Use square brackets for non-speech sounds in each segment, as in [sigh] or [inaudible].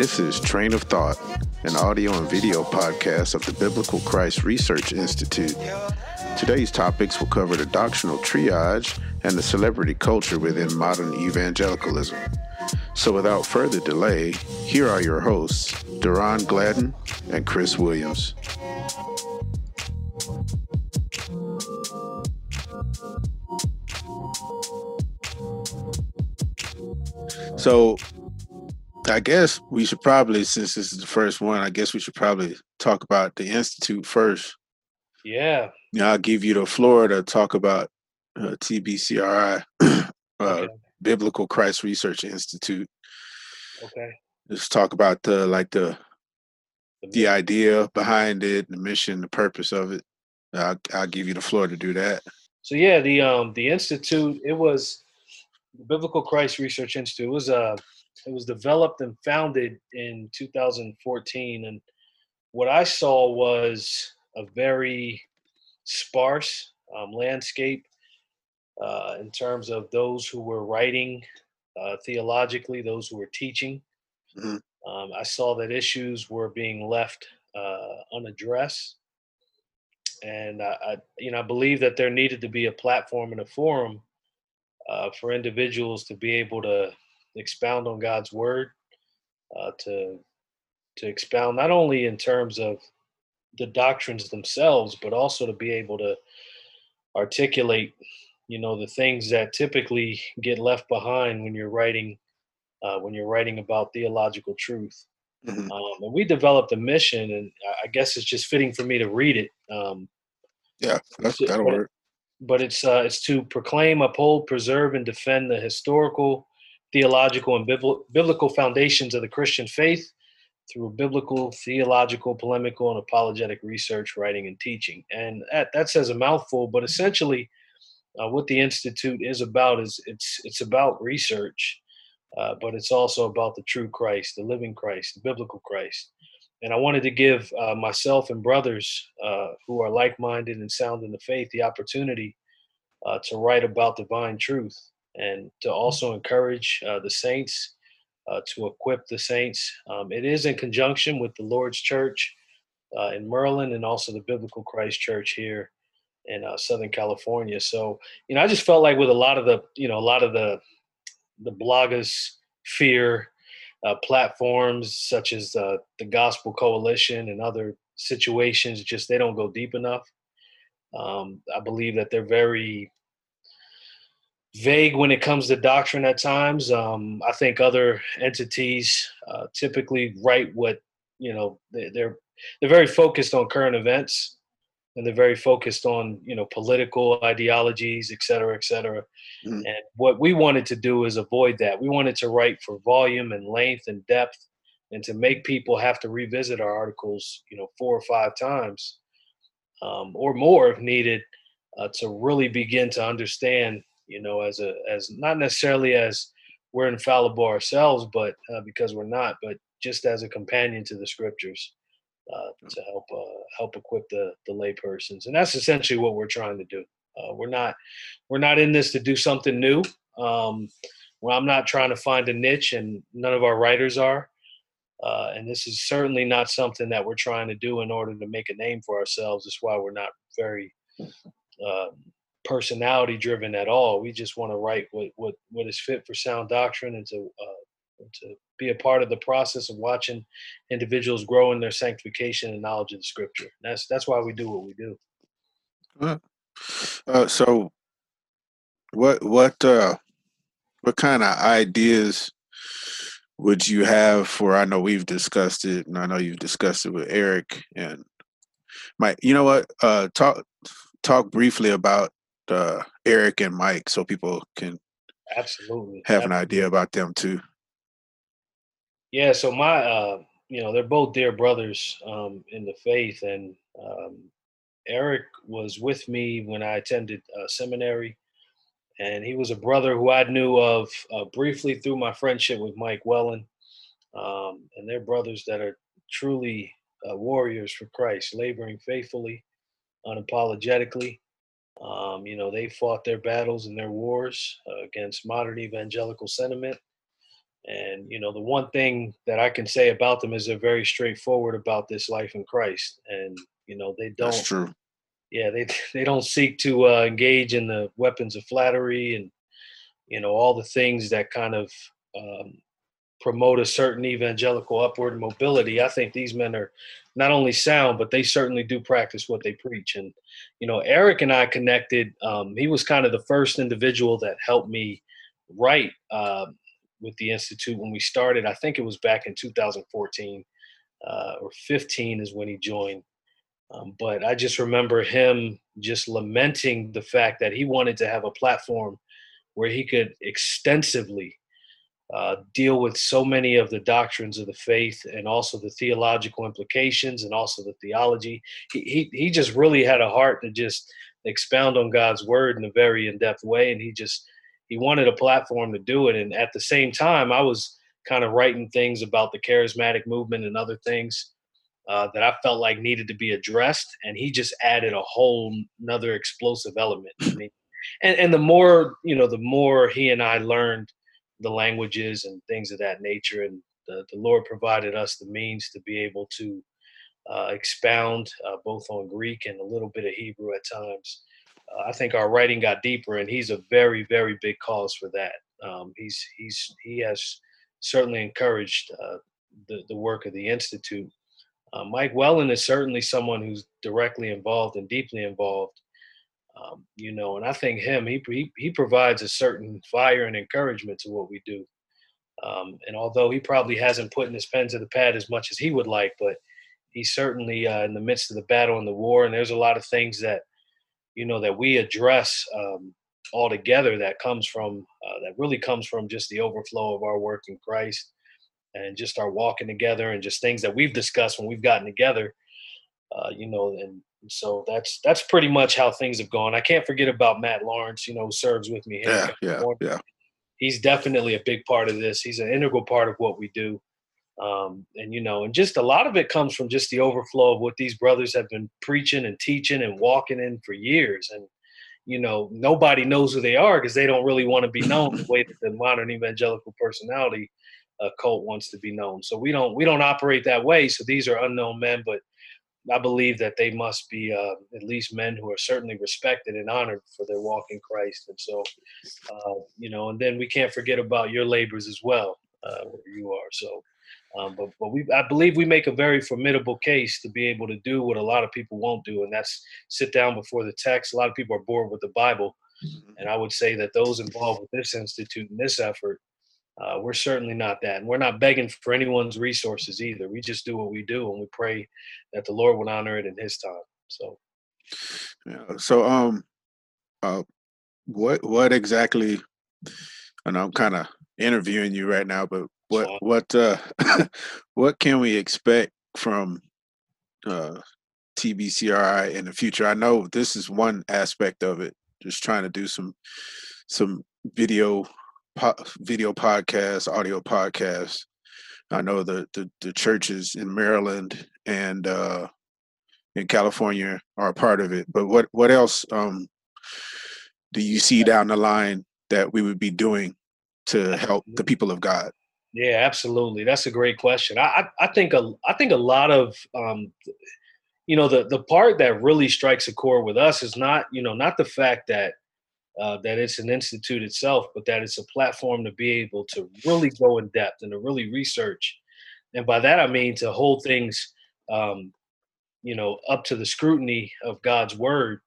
This is Train of Thought, an audio and video podcast of the Biblical Christ Research Institute. Today's topics will cover the doctrinal triage and the celebrity culture within modern evangelicalism. So, without further delay, here are your hosts, Duron Gladden and Chris Williams. So, I guess we should probably, since this is the first one, I guess we should probably talk about the institute first. Yeah. Yeah, I'll give you the floor to talk about uh, TBCRI, [clears throat] uh, okay. Biblical Christ Research Institute. Okay. Just talk about the like the the idea behind it, the mission, the purpose of it. I'll, I'll give you the floor to do that. So yeah, the um the institute it was the Biblical Christ Research Institute. It was uh it was developed and founded in 2014, and what I saw was a very sparse um, landscape uh, in terms of those who were writing uh, theologically, those who were teaching. Mm-hmm. Um, I saw that issues were being left uh, unaddressed, and I, I, you know, I believe that there needed to be a platform and a forum uh, for individuals to be able to expound on God's word, uh, to to expound not only in terms of the doctrines themselves, but also to be able to articulate, you know, the things that typically get left behind when you're writing uh, when you're writing about theological truth. Mm-hmm. Um, and we developed a mission, and I guess it's just fitting for me to read it. Um, yeah, that's, that'll work. But it's uh, it's to proclaim, uphold, preserve, and defend the historical, theological, and biblical foundations of the Christian faith through biblical, theological, polemical, and apologetic research, writing, and teaching. And that, that says a mouthful, but essentially, uh, what the institute is about is it's it's about research, uh, but it's also about the true Christ, the living Christ, the biblical Christ. And I wanted to give uh, myself and brothers uh, who are like-minded and sound in the faith the opportunity uh, to write about divine truth and to also encourage uh, the saints uh, to equip the saints. Um, it is in conjunction with the Lord's Church uh, in Maryland and also the Biblical Christ Church here in uh, Southern California. So, you know, I just felt like with a lot of the, you know, a lot of the the bloggers fear uh, platforms such as uh, the Gospel Coalition and other situations, just they don't go deep enough. Um, I believe that they're very vague when it comes to doctrine at times. Um, I think other entities uh, typically write what you know they, they're they're very focused on current events and they're very focused on you know political ideologies et cetera et cetera mm. and what we wanted to do is avoid that we wanted to write for volume and length and depth and to make people have to revisit our articles you know four or five times um, or more if needed uh, to really begin to understand you know, as a as not necessarily as we're infallible ourselves, but uh, because we're not, but just as a companion to the scriptures uh, to help uh, help equip the the laypersons, and that's essentially what we're trying to do. Uh, we're not we're not in this to do something new. Um, well, I'm not trying to find a niche, and none of our writers are. Uh, and this is certainly not something that we're trying to do in order to make a name for ourselves. That's why we're not very uh, personality driven at all. We just want to write what what what is fit for sound doctrine and to uh, to be a part of the process of watching individuals grow in their sanctification and knowledge of the scripture. That's that's why we do what we do. Uh, so, what what uh, what kind of ideas would you have for? I know we've discussed it, and I know you've discussed it with Eric and Mike. You know what? Uh, talk talk briefly about uh, Eric and Mike so people can absolutely have absolutely. an idea about them too. Yeah, so my uh, you know they're both dear brothers um, in the faith, and um, Eric was with me when I attended uh, seminary, and he was a brother who I knew of uh, briefly through my friendship with Mike Wellen, um, and they're brothers that are truly uh, warriors for Christ, laboring faithfully, unapologetically, um, you know, they fought their battles and their wars uh, against modern evangelical sentiment. And you know, the one thing that I can say about them is they're very straightforward about this life in Christ, and you know, they don't. That's true. Yeah, they [laughs] they don't seek to uh, engage in the weapons of flattery and you know all the things that kind of um, promote a certain evangelical upward mobility. I think these men are not only sound, but they certainly do practice what they preach. And you know, Eric and I connected. Um, he was kind of the first individual that helped me write uh, with the institute when we started. I think it was back in 2014 uh, or 15 is when he joined. Um, but I just remember him just lamenting the fact that he wanted to have a platform where he could extensively uh, deal with so many of the doctrines of the faith and also the theological implications and also the theology. He, he, he just really had a heart to just expound on God's word in a very in-depth way. And he just, he wanted a platform to do it. And at the same time, I was kind of writing things about the charismatic movement and other things uh, that I felt like needed to be addressed. And he just added a whole another explosive element. I mean, and, and the more, you know, the more he and I learned the languages and things of that nature. And the, the Lord provided us the means to be able to uh, expound uh, both on Greek and a little bit of Hebrew at times. Uh, I think our writing got deeper, and he's a very, very big cause for that. Um, he's he's he has certainly encouraged uh, the the work of the institute. Uh, Mike Wellen is certainly someone who's directly involved and deeply involved um, you know, and I think him, he, he, he provides a certain fire and encouragement to what we do. Um, and although he probably hasn't put in his pen to the pad as much as he would like, but he's certainly uh, in the midst of the battle and the war. And there's a lot of things that, you know, that we address um, all together that comes from, uh, that really comes from just the overflow of our work in Christ and just our walking together and just things that we've discussed when we've gotten together, uh, you know, and and so that's that's pretty much how things have gone. I can't forget about Matt Lawrence, you know, who serves with me. here. Yeah, yeah, yeah. He's definitely a big part of this. He's an integral part of what we do. Um, and you know, and just a lot of it comes from just the overflow of what these brothers have been preaching and teaching and walking in for years. And you know, nobody knows who they are because they don't really want to be known the way that the modern evangelical personality uh, cult wants to be known. So we don't we don't operate that way. So these are unknown men, but I believe that they must be uh, at least men who are certainly respected and honored for their walk in Christ. And so, uh, you know, and then we can't forget about your labors as well, uh, where you are. So, um, but but we, I believe we make a very formidable case to be able to do what a lot of people won't do, and that's sit down before the text. A lot of people are bored with the Bible, mm-hmm. and I would say that those involved with this institute and this effort uh, we're certainly not that. And we're not begging for anyone's resources either. We just do what we do and we pray that the Lord would honor it in his time. So yeah. So um uh what what exactly and I'm kind of interviewing you right now, but what what uh [laughs] what can we expect from uh TBCRI in the future? I know this is one aspect of it, just trying to do some some video po- video podcasts, audio podcasts. I know the, the, the churches in Maryland and uh, in California are a part of it. But what what else um, do you see down the line that we would be doing to help the people of God? Yeah, absolutely. That's a great question. I I, I think a I think a lot of um, you know the the part that really strikes a chord with us is not you know not the fact that uh, that it's an institute itself, but that it's a platform to be able to really go in depth and to really research. And by that I mean to hold things, um, you know, up to the scrutiny of God's word.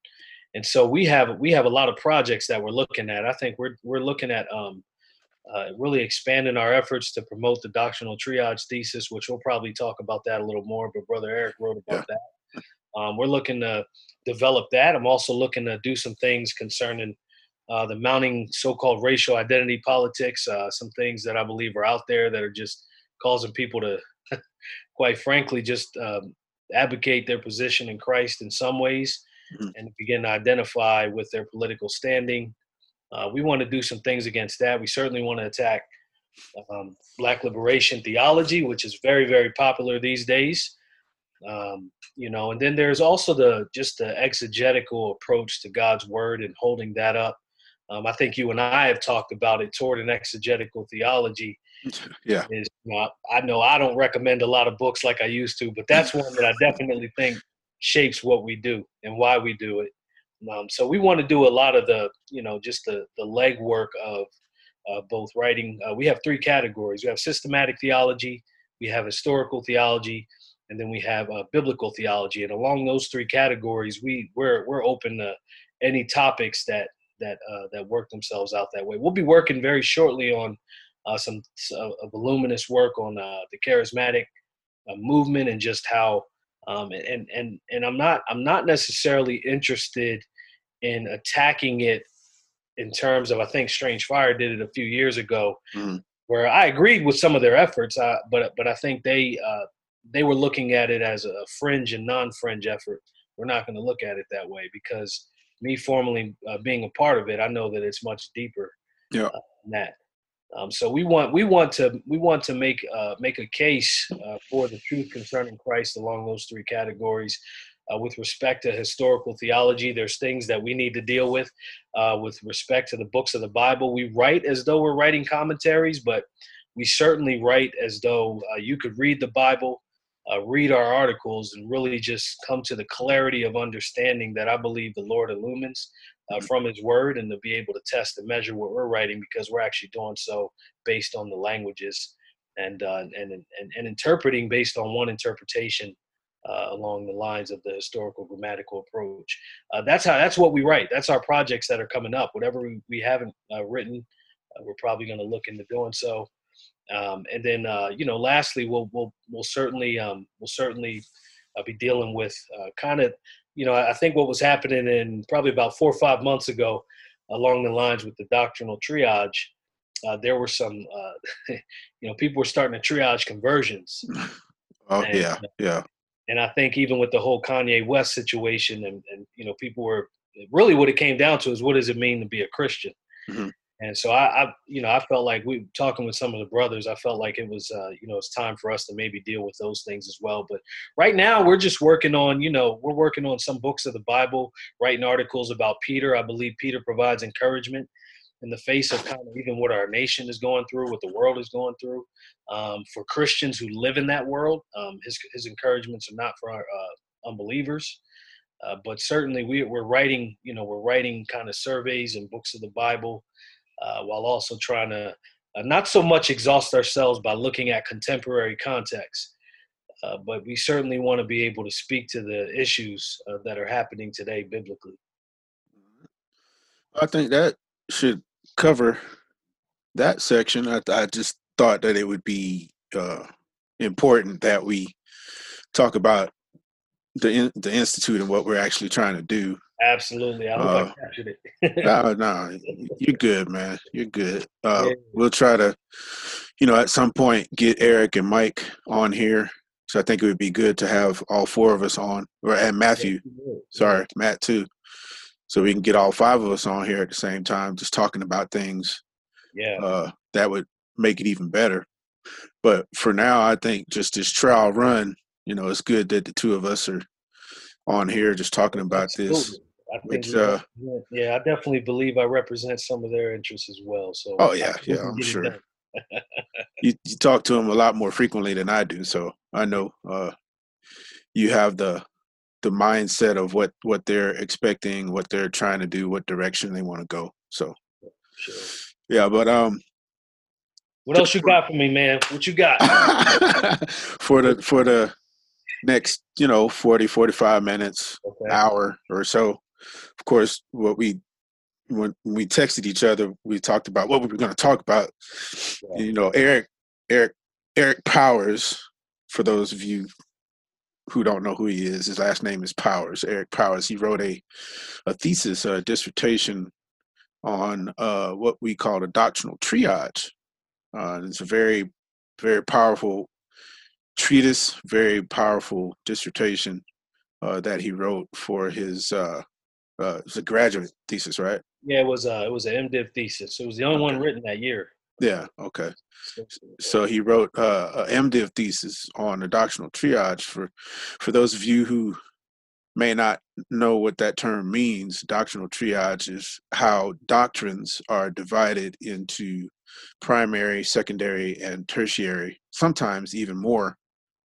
And so we have we have a lot of projects that we're looking at. I think we're we're looking at um, uh, really expanding our efforts to promote the doctrinal triage thesis, which we'll probably talk about that a little more. But Brother Eric wrote about yeah. that. Um, we're looking to develop that. I'm also looking to do some things concerning uh, the mounting so-called racial identity politics, uh, some things that I believe are out there that are just causing people to, [laughs] quite frankly, just um, advocate their position in Christ in some ways mm-hmm. and begin to identify with their political standing. Uh, we want to do some things against that. We certainly want to attack um, Black liberation theology, which is very, very popular these days. Um, you know, and then there's also the just the exegetical approach to God's word and holding that up Um, I think you and I have talked about it toward an exegetical theology. [laughs] Yeah. Is, you know, I know I don't recommend a lot of books like I used to, but that's one that I definitely think shapes what we do and why we do it. Um, so we want to do a lot of the, you know, just the the legwork of uh, both writing. Uh, we have three categories. We have systematic theology, we have historical theology, and then we have uh, biblical theology. And along those three categories, we we're we're open to any topics that that uh, that work themselves out that way. We'll be working very shortly on uh, some uh, voluminous work on the charismatic movement and just how. Um, and and and I'm not I'm not necessarily interested in attacking it in terms of I think Strange Fire did it a few years ago, mm-hmm. where I agreed with some of their efforts, uh, but but I think they uh, they were looking at it as a fringe and non-fringe effort. We're not going to look at it that way because me formally uh, being a part of it, I know that it's much deeper yeah. Uh, than that. Um, so we want we want to we want to make uh, make a case uh, for the truth concerning Christ along those three categories. Uh, with respect to historical theology, there's things that we need to deal with. Uh, with respect to the books of the Bible, we write as though we're writing commentaries, but we certainly write as though uh, you could read the Bible, uh, read our articles, and really just come to the clarity of understanding that I believe the Lord illumines uh, mm-hmm. from His Word, and to be able to test and measure what we're writing because we're actually doing so based on the languages and uh, and, and and interpreting based on one interpretation uh, along the lines of the historical grammatical approach. Uh, that's how that's what we write. That's our projects that are coming up. Whatever we, we haven't uh, written, uh, we're probably going to look into doing so. Um, and then uh, you know, lastly, we'll we'll we'll certainly um, we'll certainly uh, be dealing with kind of you know I think what was happening in probably about four or five months ago along the lines with the doctrinal triage. there were some, [laughs] you know, people were starting to triage conversions. [laughs] Oh and, yeah, yeah and I think even with the whole Kanye West situation, and, and you know, people were really what it came down to is what does it mean to be a Christian? Mm-hmm. And so I, I, you know, I felt like we talking with some of the brothers. I felt like it was, uh, you know, it's time for us to maybe deal with those things as well. But right now, we're just working on, you know, we're working on some books of the Bible, writing articles about Peter. I believe Peter provides encouragement in the face of kind of even what our nation is going through, what the world is going through. Um, for Christians who live in that world, um, his his encouragements are not for our uh, unbelievers. Uh, but certainly we, we're writing, you know, we're writing kind of surveys and books of the Bible, uh, while also trying to uh, not so much exhaust ourselves by looking at contemporary context, uh, but we certainly want to be able to speak to the issues that are happening today biblically. I think that should cover that section. I, I just thought that it would be uh, important that we talk about the the institute and what we're actually trying to do. Absolutely, I hope uh, I captured it. no, no, [laughs] you're good, man. You're good. Uh, yeah. We'll try to, you know, at some point get Eric and Mike on here. So I think it would be good to have all four of us on, or and Matthew. Sorry, Matt too so we can get all five of us on here at the same time, just talking about things. Yeah, uh, that would make it even better. But for now, I think just this trial run, you know, it's good that the two of us are on here just talking about Absolutely. this. I think which, uh, yeah, I definitely believe I represent some of their interests as well. So oh yeah, yeah, I'm sure. you, you talk to them a lot more frequently than I do, so I know uh, you have the the mindset of what what they're expecting, what they're trying to do, what direction they want to go. So, sure. yeah, but um, what else you got for me, man? What you got [laughs] for the for the next, you know, 40, 45 minutes, okay. hour or so? Of course, what we when we texted each other, we talked about what we were going to talk about. Yeah. You know, Eric, Eric, Eric Powers. For those of you who don't know who he is, his last name is Powers, Eric Powers. He wrote a, a thesis, a dissertation on uh, what we call a doctrinal triage. Uh, it's a very, very powerful treatise, very powerful dissertation uh, that he wrote for his. Uh, it was a graduate thesis, right? Yeah, it was. Uh, it was an MDiv thesis. It was the only okay. one written that year. Yeah. Okay. So he wrote uh, a MDiv thesis on the doctrinal triage. For for those of you who may not know what that term means, doctrinal triage is how doctrines are divided into primary, secondary, and tertiary, sometimes even more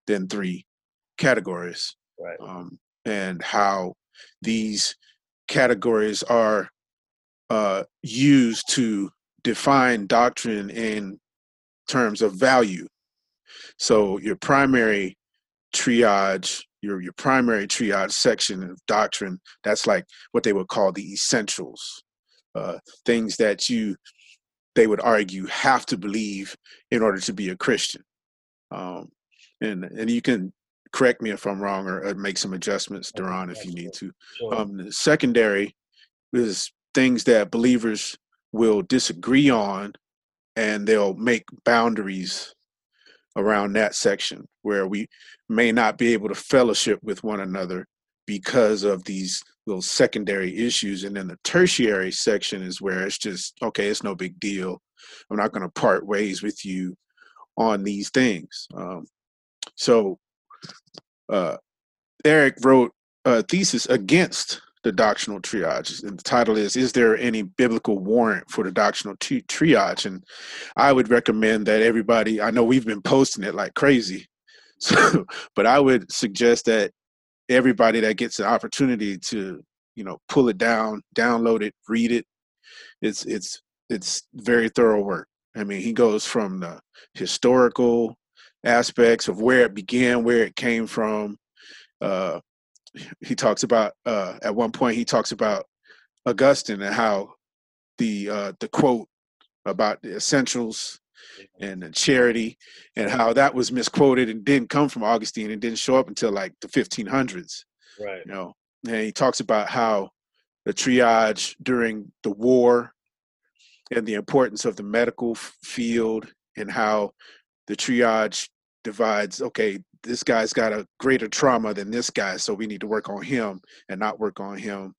than three categories. Right. Um, and how these categories are uh, used to define doctrine in terms of value. So your primary triage, your your primary triage section of doctrine, that's like what they would call the essentials, uh, things that you they would argue have to believe in order to be a Christian. Um, and and you can correct me if I'm wrong or, or make some adjustments, Duran, if you need to. Um, secondary is things that believers will disagree on and they'll make boundaries around that section where we may not be able to fellowship with one another because of these little secondary issues. And then the tertiary section is where it's just okay it's no big deal. I'm not going to part ways with you on these things. Um, so uh, eric wrote a thesis against the doctrinal triage. And the title is Is There Any Biblical Warrant for the Doctrinal tri- Triage? And I would recommend that everybody, I know we've been posting it like crazy, [laughs] so, but I would suggest that everybody that gets an opportunity to, you know, pull it down, download it, read it, it's, it's, it's very thorough work. I mean, he goes from the historical aspects of where it began, where it came from, uh, he talks about uh, at one point he talks about Augustine and how the uh, the quote about the essentials and the charity and how that was misquoted and didn't come from Augustine and didn't show up until like the 1500s. Right. You know, and he talks about how the triage during the war and the importance of the medical field and how the triage divides okay this guy's got a greater trauma than this guy, so we need to work on him and not work on him.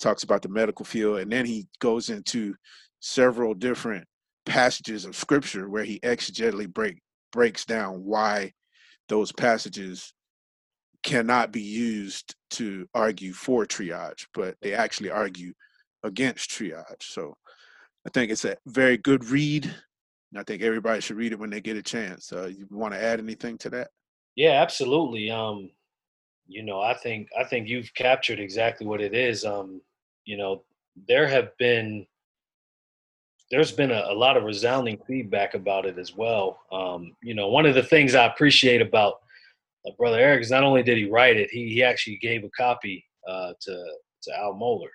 Talks about the medical field, and then he goes into several different passages of scripture where he exegetically break breaks down why those passages cannot be used to argue for triage, but they actually argue against triage. So I think it's a very good read. I think everybody should read it when they get a chance. Uh, you want to add anything to that? Yeah, absolutely. Um, you know, I think I think you've captured exactly what it is. Um, you know, there have been there's been a, a lot of resounding feedback about it as well. Um, you know, one of the things I appreciate about uh, Brother Eric is not only did he write it, he he actually gave a copy uh, to to Al Mohler.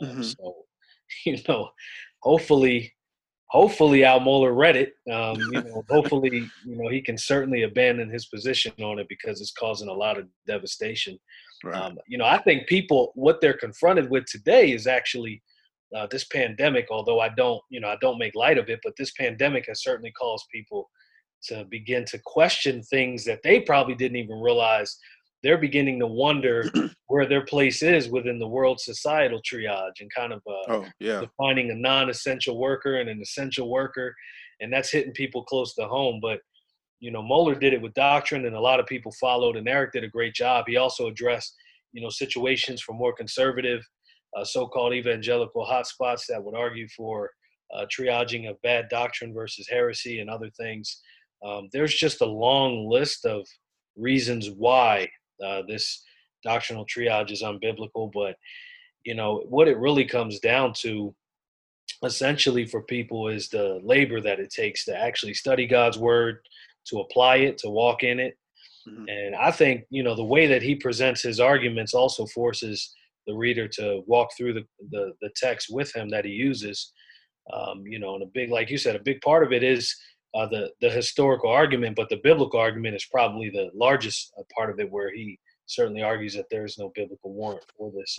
Uh, mm-hmm. So, [laughs] you know, hopefully hopefully Al Mohler read it. Um, you know, hopefully, you know, he can certainly abandon his position on it because it's causing a lot of devastation. Right. Um, you know, I think people what they're confronted with today is actually uh, this pandemic. Although I don't, you know, I don't make light of it, but this pandemic has certainly caused people to begin to question things that they probably didn't even realize they're beginning to wonder [clears throat] where their place is within the world societal triage and kind of uh, oh, yeah. defining a non-essential worker and an essential worker, and that's hitting people close to home. But you know, Mohler did it with doctrine, and a lot of people followed. And Eric did a great job. He also addressed you know situations for more conservative, uh, so-called evangelical hotspots that would argue for uh, triaging of bad doctrine versus heresy and other things. Um, there's just a long list of reasons why uh, this doctrinal triage is unbiblical, but you know what it really comes down to essentially for people is the labor that it takes to actually study God's word, to apply it, to walk in it. Mm-hmm. And I think, you know, the way that he presents his arguments also forces the reader to walk through the, the, the text with him that he uses. Um, you know, and a big, like you said, a big part of it is uh, the the historical argument, but the biblical argument is probably the largest uh, part of it, where he certainly argues that there is no biblical warrant for this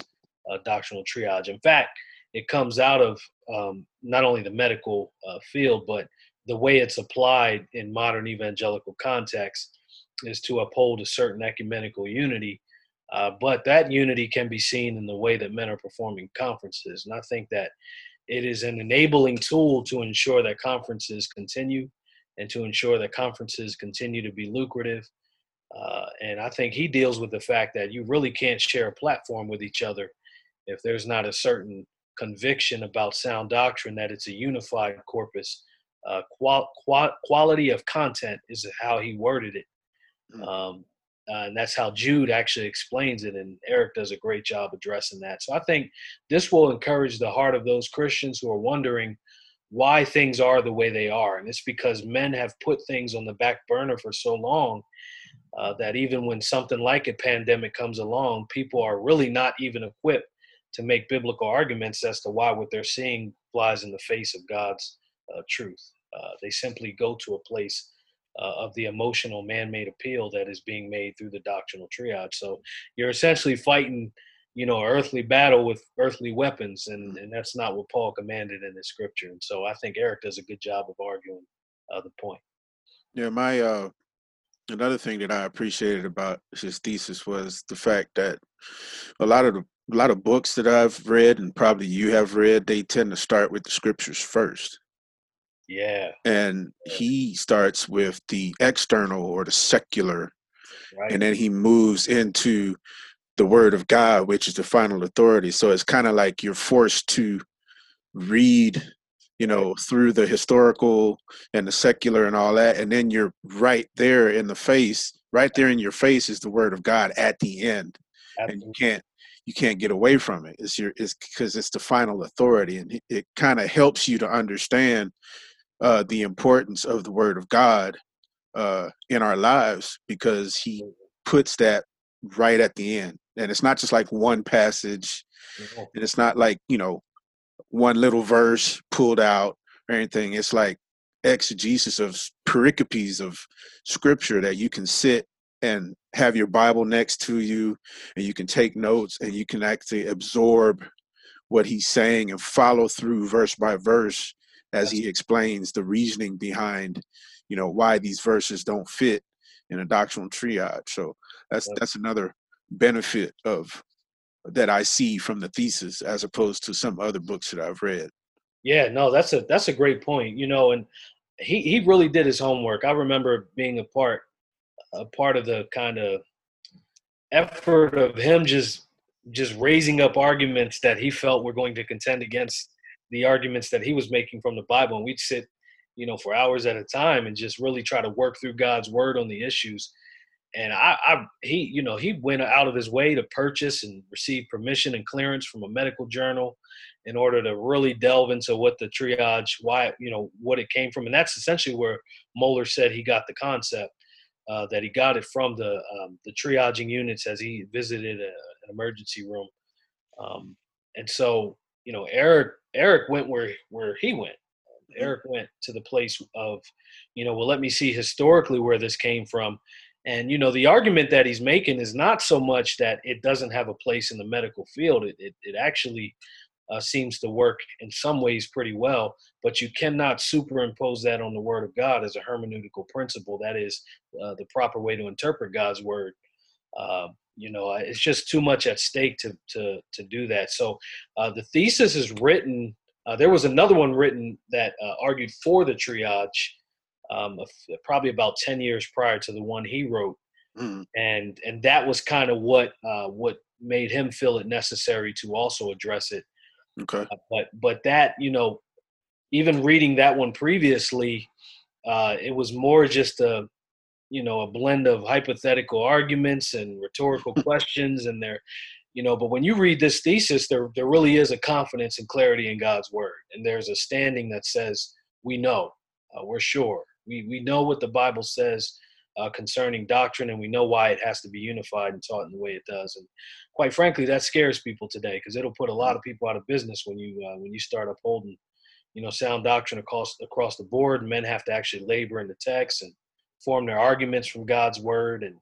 uh, doctrinal triage. In fact, it comes out of um, not only the medical uh, field, but the way it's applied in modern evangelical context is to uphold a certain ecumenical unity. Uh, but that unity can be seen in the way that men are performing conferences. And I think that it is an enabling tool to ensure that conferences continue and to ensure that conferences continue to be lucrative. Uh, and I think he deals with the fact that you really can't share a platform with each other if there's not a certain conviction about sound doctrine that it's a unified corpus. Uh, qual- qual- quality of content is how he worded it. Mm. Um, uh, and that's how Jude actually explains it. And Eric does a great job addressing that. So I think this will encourage the heart of those Christians who are wondering why things are the way they are. And it's because men have put things on the back burner for so long uh, that even when something like a pandemic comes along, people are really not even equipped to make biblical arguments as to why what they're seeing flies in the face of God's uh, truth. Uh, they simply go to a place uh, of the emotional man-made appeal that is being made through the doctrinal triage. So you're essentially fighting, you know, earthly battle with earthly weapons, and, and that's not what Paul commanded in the scripture. And so I think Eric does a good job of arguing uh, the point. Yeah, my uh, another thing that I appreciated about his thesis was the fact that a lot of the a lot of books that I've read and probably you have read, they tend to start with the scriptures first. Yeah. And he starts with the external or the secular, right. and then he moves into the word of God, which is the final authority. So it's kind of like you're forced to read you know, through the historical and the secular and all that, and then you're right there in the face, right there in your face is the word of God at the end, Absolutely. and you can't you can't get away from it. It's your it's because it's the final authority, and it kind of helps you to understand uh, the importance of the word of God uh, in our lives because He puts that right at the end, and it's not just like one passage, and it's not like you know one little verse pulled out or anything. It's like exegesis of pericopes of scripture that you can sit and have your Bible next to you and you can take notes and you can actually absorb what he's saying and follow through verse by verse as he explains the reasoning behind you know why these verses don't fit in a doctrinal triage. So that's that's another benefit of that I see from the thesis as opposed to some other books that I've read. Yeah, no, that's a that's a great point. You know, and he he really did his homework. I remember being a part a part of the kind of effort of him just just raising up arguments that he felt were going to contend against the arguments that he was making from the Bible. And we'd sit, you know, for hours at a time and just really try to work through God's word on the issues and I, I, he you know he went out of his way to purchase and receive permission and clearance from a medical journal in order to really delve into what the triage why you know what it came from. And that's essentially where Mohler said he got the concept uh, that he got it from the um, the triaging units as he visited a, an emergency room. Um, and so you know Eric Eric went where where he went. Mm-hmm. Eric went to the place of you know well let me see historically where this came from and you know, the argument that he's making is not so much that it doesn't have a place in the medical field. It it, it actually uh, seems to work in some ways pretty well, but you cannot superimpose that on the Word of God as a hermeneutical principle. That is uh, the proper way to interpret God's Word. Uh, you know, it's just too much at stake to to to do that. So uh, the thesis is written. Uh, there was another one written that uh, argued for the triage um, probably about 10 years prior to the one he wrote. Mm. And, and that was kind of what, uh, what made him feel it necessary to also address it. Okay. Uh, but, but that, you know, even reading that one previously, uh, it was more just a, you know, a blend of hypothetical arguments and rhetorical [laughs] questions and there, you know, but when you read this thesis, there, there really is a confidence and clarity in God's word. And there's a standing that says, we know, uh, we're sure, we, we know what the Bible says uh, concerning doctrine, and we know why it has to be unified and taught in the way it does. And quite frankly, that scares people today because it'll put a lot of people out of business when you uh, when you start upholding, you know, sound doctrine across across the board. Men have to actually labor in the text and form their arguments from God's word, and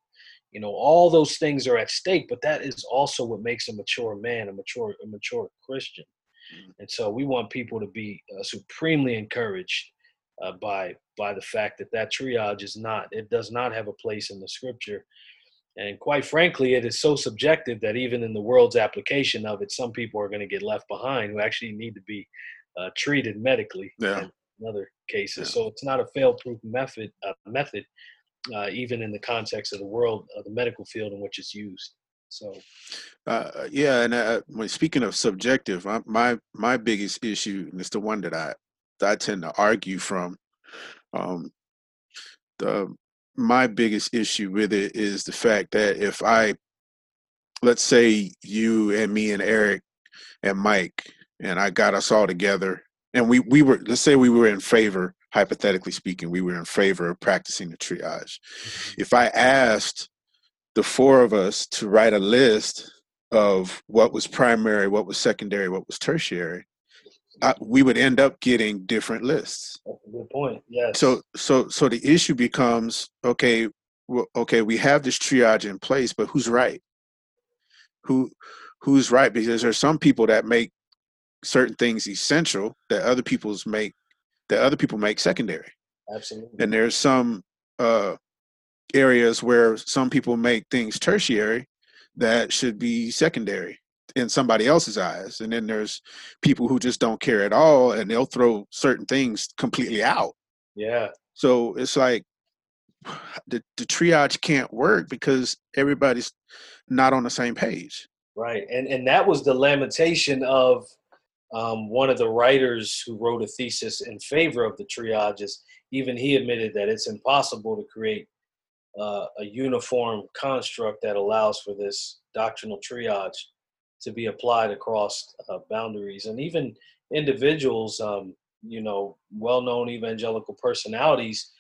you know, all those things are at stake. But that is also what makes a mature man, a mature a mature Christian. Mm. And so we want people to be uh, supremely encouraged uh, by by the fact that that triage is not it does not have a place in the scripture and quite frankly it is so subjective that even in the world's application of it some people are going to get left behind who actually need to be uh, treated medically yeah. in other cases yeah. so it's not a fail proof method uh, method uh, even in the context of the world, of the medical field in which it's used. So, uh, yeah, and uh, speaking of subjective, my my biggest issue, and it's the one that I I tend to argue from. Um, the my biggest issue with it is the fact that if I, let's say you and me and Eric and Mike, and I got us all together, and we we were let's say we were in favor, hypothetically speaking, we were in favor of practicing the triage. Mm-hmm. If I asked the four of us to write a list of what was primary, what was secondary, what was tertiary, I, we would end up getting different lists. That's a good point. Yes. So, so, so the issue becomes okay. Well, okay, we have this triage in place, but who's right? Who, who's right? Because there's some people that make certain things essential that other people's make that other people make secondary. Absolutely. And there's some uh, areas where some people make things tertiary that should be secondary in somebody else's eyes and then there's people who just don't care at all and they'll throw certain things completely out. Yeah. So it's like [sighs] the, the triage can't work because everybody's not on the same page. Right and and that was the lamentation of um, one of the writers who wrote a thesis in favor of the triages even he admitted that it's impossible to create uh, a uniform construct that allows for this doctrinal triage to be applied across uh, boundaries. And even individuals um, you know well-known evangelical personalities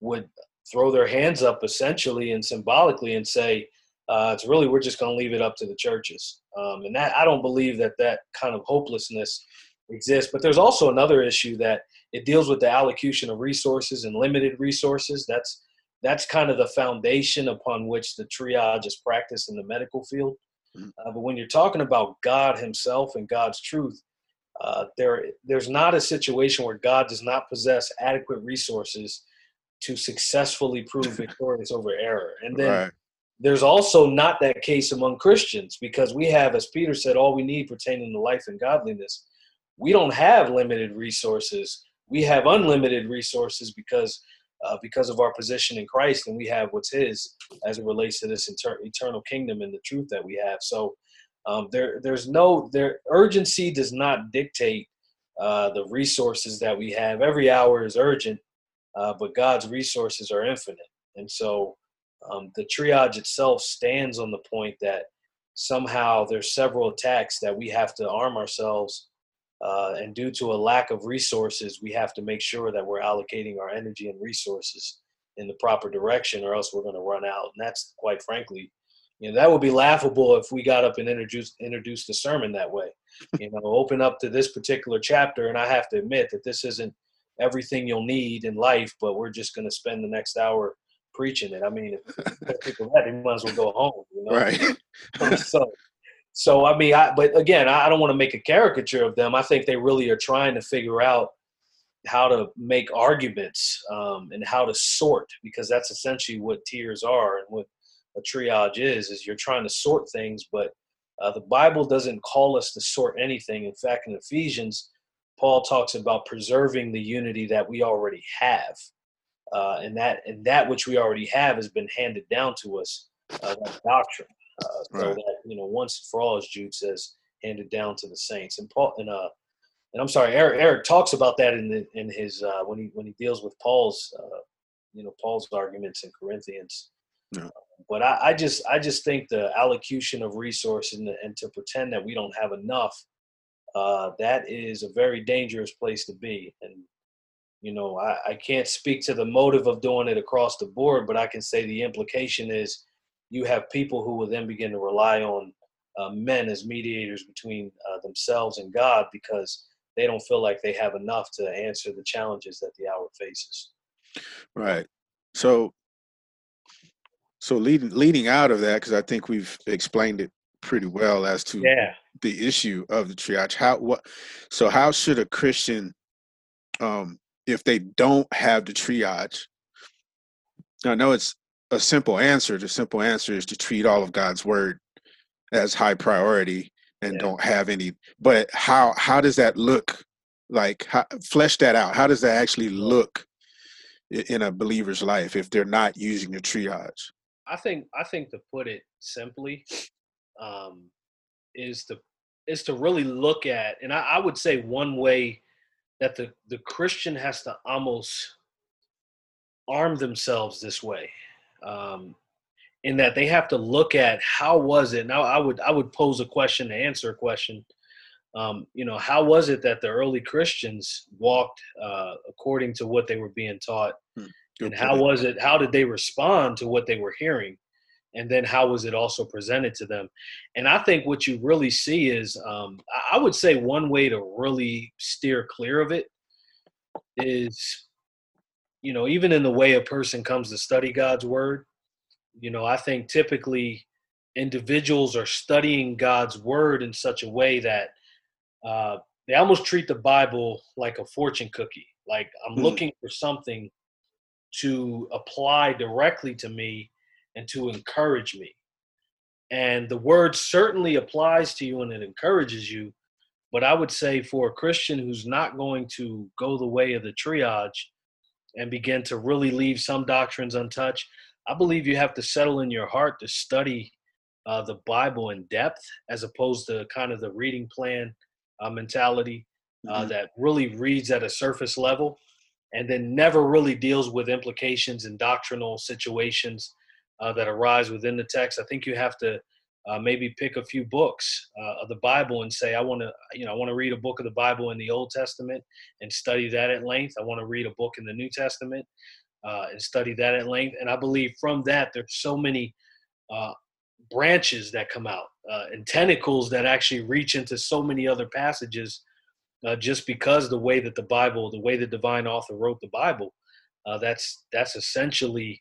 would throw their hands up essentially and symbolically and say uh, it's really we're just going to leave it up to the churches. Um, and that i don't believe that that kind of hopelessness exists. But there's also another issue that it deals with the allocation of resources and limited resources. That's that's kind of the foundation upon which the triage is practiced in the medical field. Mm-hmm. Uh, but when you're talking about God Himself and God's truth, uh, there there's not a situation where God does not possess adequate resources to successfully prove [laughs] victorious over error. And then right. there's also not that case among Christians because we have, as Peter said, all we need pertaining to life and godliness. We don't have limited resources. We have unlimited resources because uh, because of our position in Christ, and we have what's His as it relates to this inter- eternal kingdom and the truth that we have. So um, there, there's no there urgency does not dictate uh, the resources that we have. Every hour is urgent, uh, but God's resources are infinite, and so um, the triage itself stands on the point that somehow there's several attacks that we have to arm ourselves uh, and due to a lack of resources, we have to make sure that we're allocating our energy and resources in the proper direction, or else we're going to run out. And that's quite frankly, you know, that would be laughable if we got up and introduced introduced the sermon that way. You know, open up to this particular chapter, and I have to admit that this isn't everything you'll need in life, but we're just going to spend the next hour preaching it. I mean, if people that, they might as well go home. You know? Right. [laughs] so so I mean, I but again, I don't want to make a caricature of them. I think they really are trying to figure out how to make arguments um, and how to sort because that's essentially what tiers are and what a triage is. Is you're trying to sort things, but uh, the Bible doesn't call us to sort anything. In fact, in Ephesians, Paul talks about preserving the unity that we already have, uh, and that and that which we already have has been handed down to us. Uh, that doctrine. Uh, so right. that you know, once and for all, as Jude says, handed down to the saints. And Paul and uh, and I'm sorry, Eric, Eric talks about that in the, in his uh, when he when he deals with Paul's uh, you know Paul's arguments in Corinthians. But I, I, just I just think the allocution of resources and, and to pretend that we don't have enough, uh, that is a very dangerous place to be. And you know I, I can't speak to the motive of doing it across the board, but I can say the implication is you have people who will then begin to rely on uh, men as mediators between uh, themselves and God because they don't feel like they have enough to answer the challenges that the hour faces. Right. So, so leading leading out of that, because I think we've explained it pretty well as to yeah. the issue of the triage. How what? So, how should a Christian, um, if they don't have the triage? I know it's a simple answer. The simple answer is to treat all of God's word as high priority and yeah. don't have any. But how how does that look? Like how, flesh that out. How does that actually look in a believer's life if they're not using the triage? I think I think to put it simply, um, is to is to really look at, and I, I would say one way that the the Christian has to almost arm themselves this way, um, in that they have to look at how was it. Now I would I would pose a question to answer a question. Um, you know, how was it that the early Christians walked uh, according to what they were being taught, hmm, and how was it? How did they respond to what they were hearing? and then how was it also presented to them and i think what you really see is um, i would say one way to really steer clear of it is you know even in the way a person comes to study god's word you know i think typically individuals are studying god's word in such a way that uh, they almost treat the bible like a fortune cookie like i'm mm-hmm. looking for something to apply directly to me and to encourage me. And the word certainly applies to you and it encourages you. But I would say for a Christian who's not going to go the way of the triage and begin to really leave some doctrines untouched, I believe you have to settle in your heart to study uh, the Bible in depth as opposed to kind of the reading plan uh, mentality uh, mm-hmm. that really reads at a surface level and then never really deals with implications and doctrinal situations uh, that arise within the text. I think you have to uh, maybe pick a few books uh, of the Bible and say, I want to, you know, I want to read a book of the Bible in the Old Testament and study that at length. I want to read a book in the New Testament uh, and study that at length. And I believe from that, there's so many uh, branches that come out uh, and tentacles that actually reach into so many other passages. just because the way that the Bible, the way the divine author wrote the Bible, that's that's essentially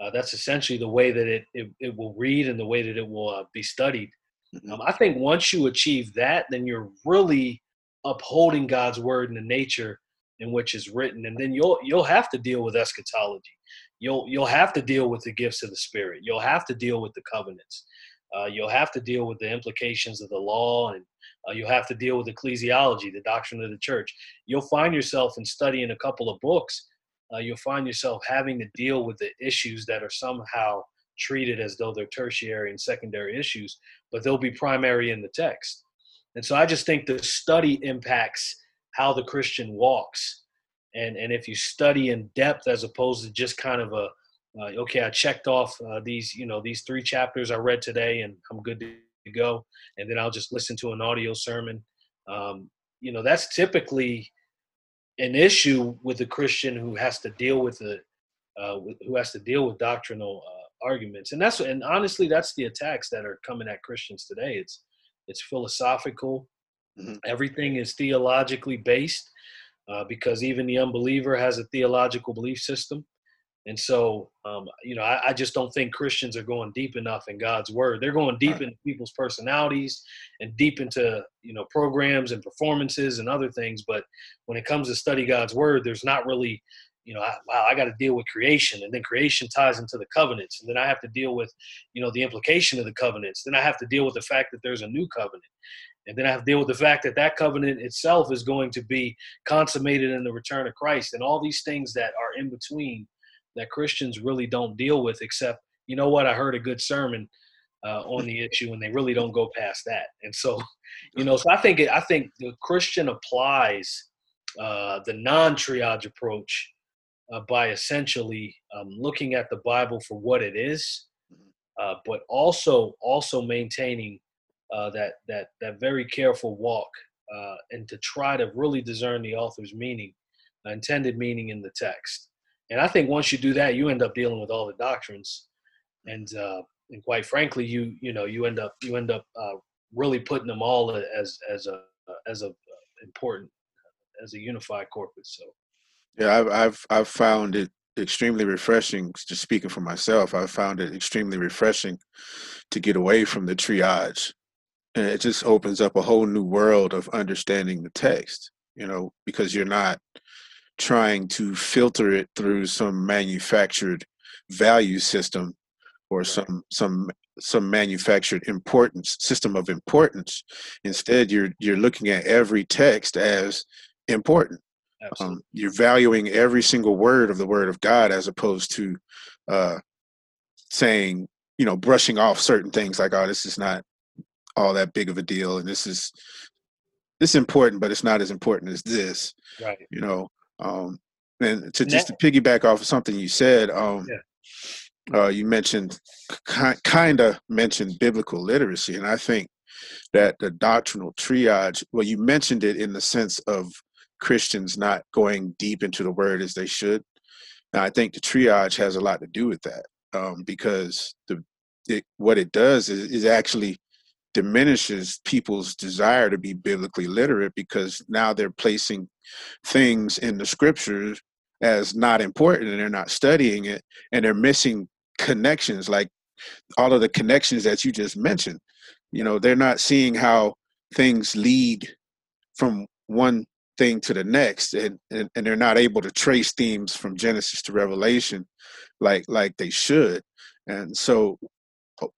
uh, that's essentially the way that it, it, it, will read and the way that it will uh, be studied. Mm-hmm. Um, I think once you achieve that, then you're really upholding God's word and the nature in which it's written, and then you'll you'll have to deal with eschatology. You'll you'll have to deal with the gifts of the Spirit. You'll have to deal with the covenants. Uh, you'll have to deal with the implications of the law, and uh, you'll have to deal with ecclesiology, the doctrine of the church. You'll find yourself in studying a couple of books uh, you'll find yourself having to deal with the issues that are somehow treated as though they're tertiary and secondary issues, but they'll be primary in the text. And so I just think the study impacts how the Christian walks. And, and if you study in depth as opposed to just kind of a, uh, okay, I checked off uh, these, you know, these three chapters I read today and I'm good to go. And then I'll just listen to an audio sermon. Um, you know, that's typically an issue with a Christian who has to deal with the uh, who has to deal with doctrinal uh, arguments, and that's and honestly, that's the attacks that are coming at Christians today. It's it's philosophical. Mm-hmm. Everything is theologically based uh, because even the unbeliever has a theological belief system. And so, um, you know, I, I, just don't think Christians are going deep enough in God's word. They're going deep into people's personalities and deep into, you know, programs and performances and other things. But when it comes to study God's word, there's not really, you know, I, wow, I got to deal with creation. And then creation ties into the covenants. And then I have to deal with, you know, the implication of the covenants. Then I have to deal with the fact that there's a new covenant. And then I have to deal with the fact that that covenant itself is going to be consummated in the return of Christ and all these things that are in between that Christians really don't deal with, except you know what? I heard a good sermon uh, on the issue, and they really don't go past that. And so, [laughs] you know, so I think it, I think the Christian applies uh, the non-triage approach uh, by essentially um, looking at the Bible for what it is, uh, but also also maintaining uh, that that that very careful walk uh, and to try to really discern the author's meaning, intended meaning in the text. And I think once you do that, you end up dealing with all the doctrines, and uh, and quite frankly, you you know you end up you end up uh, really putting them all as as a as a important as a unified corpus. So yeah, I've I've I've found it extremely refreshing. Just speaking for myself, I've found it extremely refreshing to get away from the triage, and it just opens up a whole new world of understanding the text. You know, because you're not trying to filter it through some manufactured value system or some some some manufactured importance system of importance instead you're you're looking at every text as important Um, you're valuing every single word of the Word of God as opposed to uh, saying, you know, brushing off certain things like, "Oh, this is not all that big of a deal," and this is this is important, but it's not as important as this. Right. You know, um, and to just to piggyback off of something you said, um, yeah. uh, you mentioned kind of mentioned biblical literacy, and I think that the doctrinal triage. Well, you mentioned it in the sense of Christians not going deep into the word as they should. And I think the triage has a lot to do with that um, because the it, what it does is, is actually diminishes people's desire to be biblically literate because now they're placing things in the scriptures as not important and they're not studying it and they're missing connections like all of the connections that you just mentioned. You know they're not seeing how things lead from one thing to the next and, and and they're not able to trace themes from genesis to revelation like like they should. And so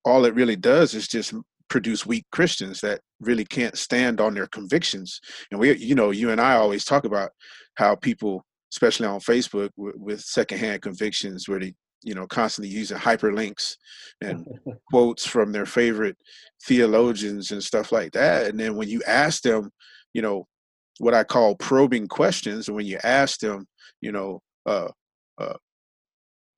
all it really does is just produce weak christians that really can't stand on their convictions and we you know you and i always talk about how people especially on Facebook with, with secondhand convictions where they, you know, constantly using hyperlinks and [laughs] quotes from their favorite theologians and stuff like that. And then when you ask them, you know, what I call probing questions, and when you ask them, you know, uh, uh,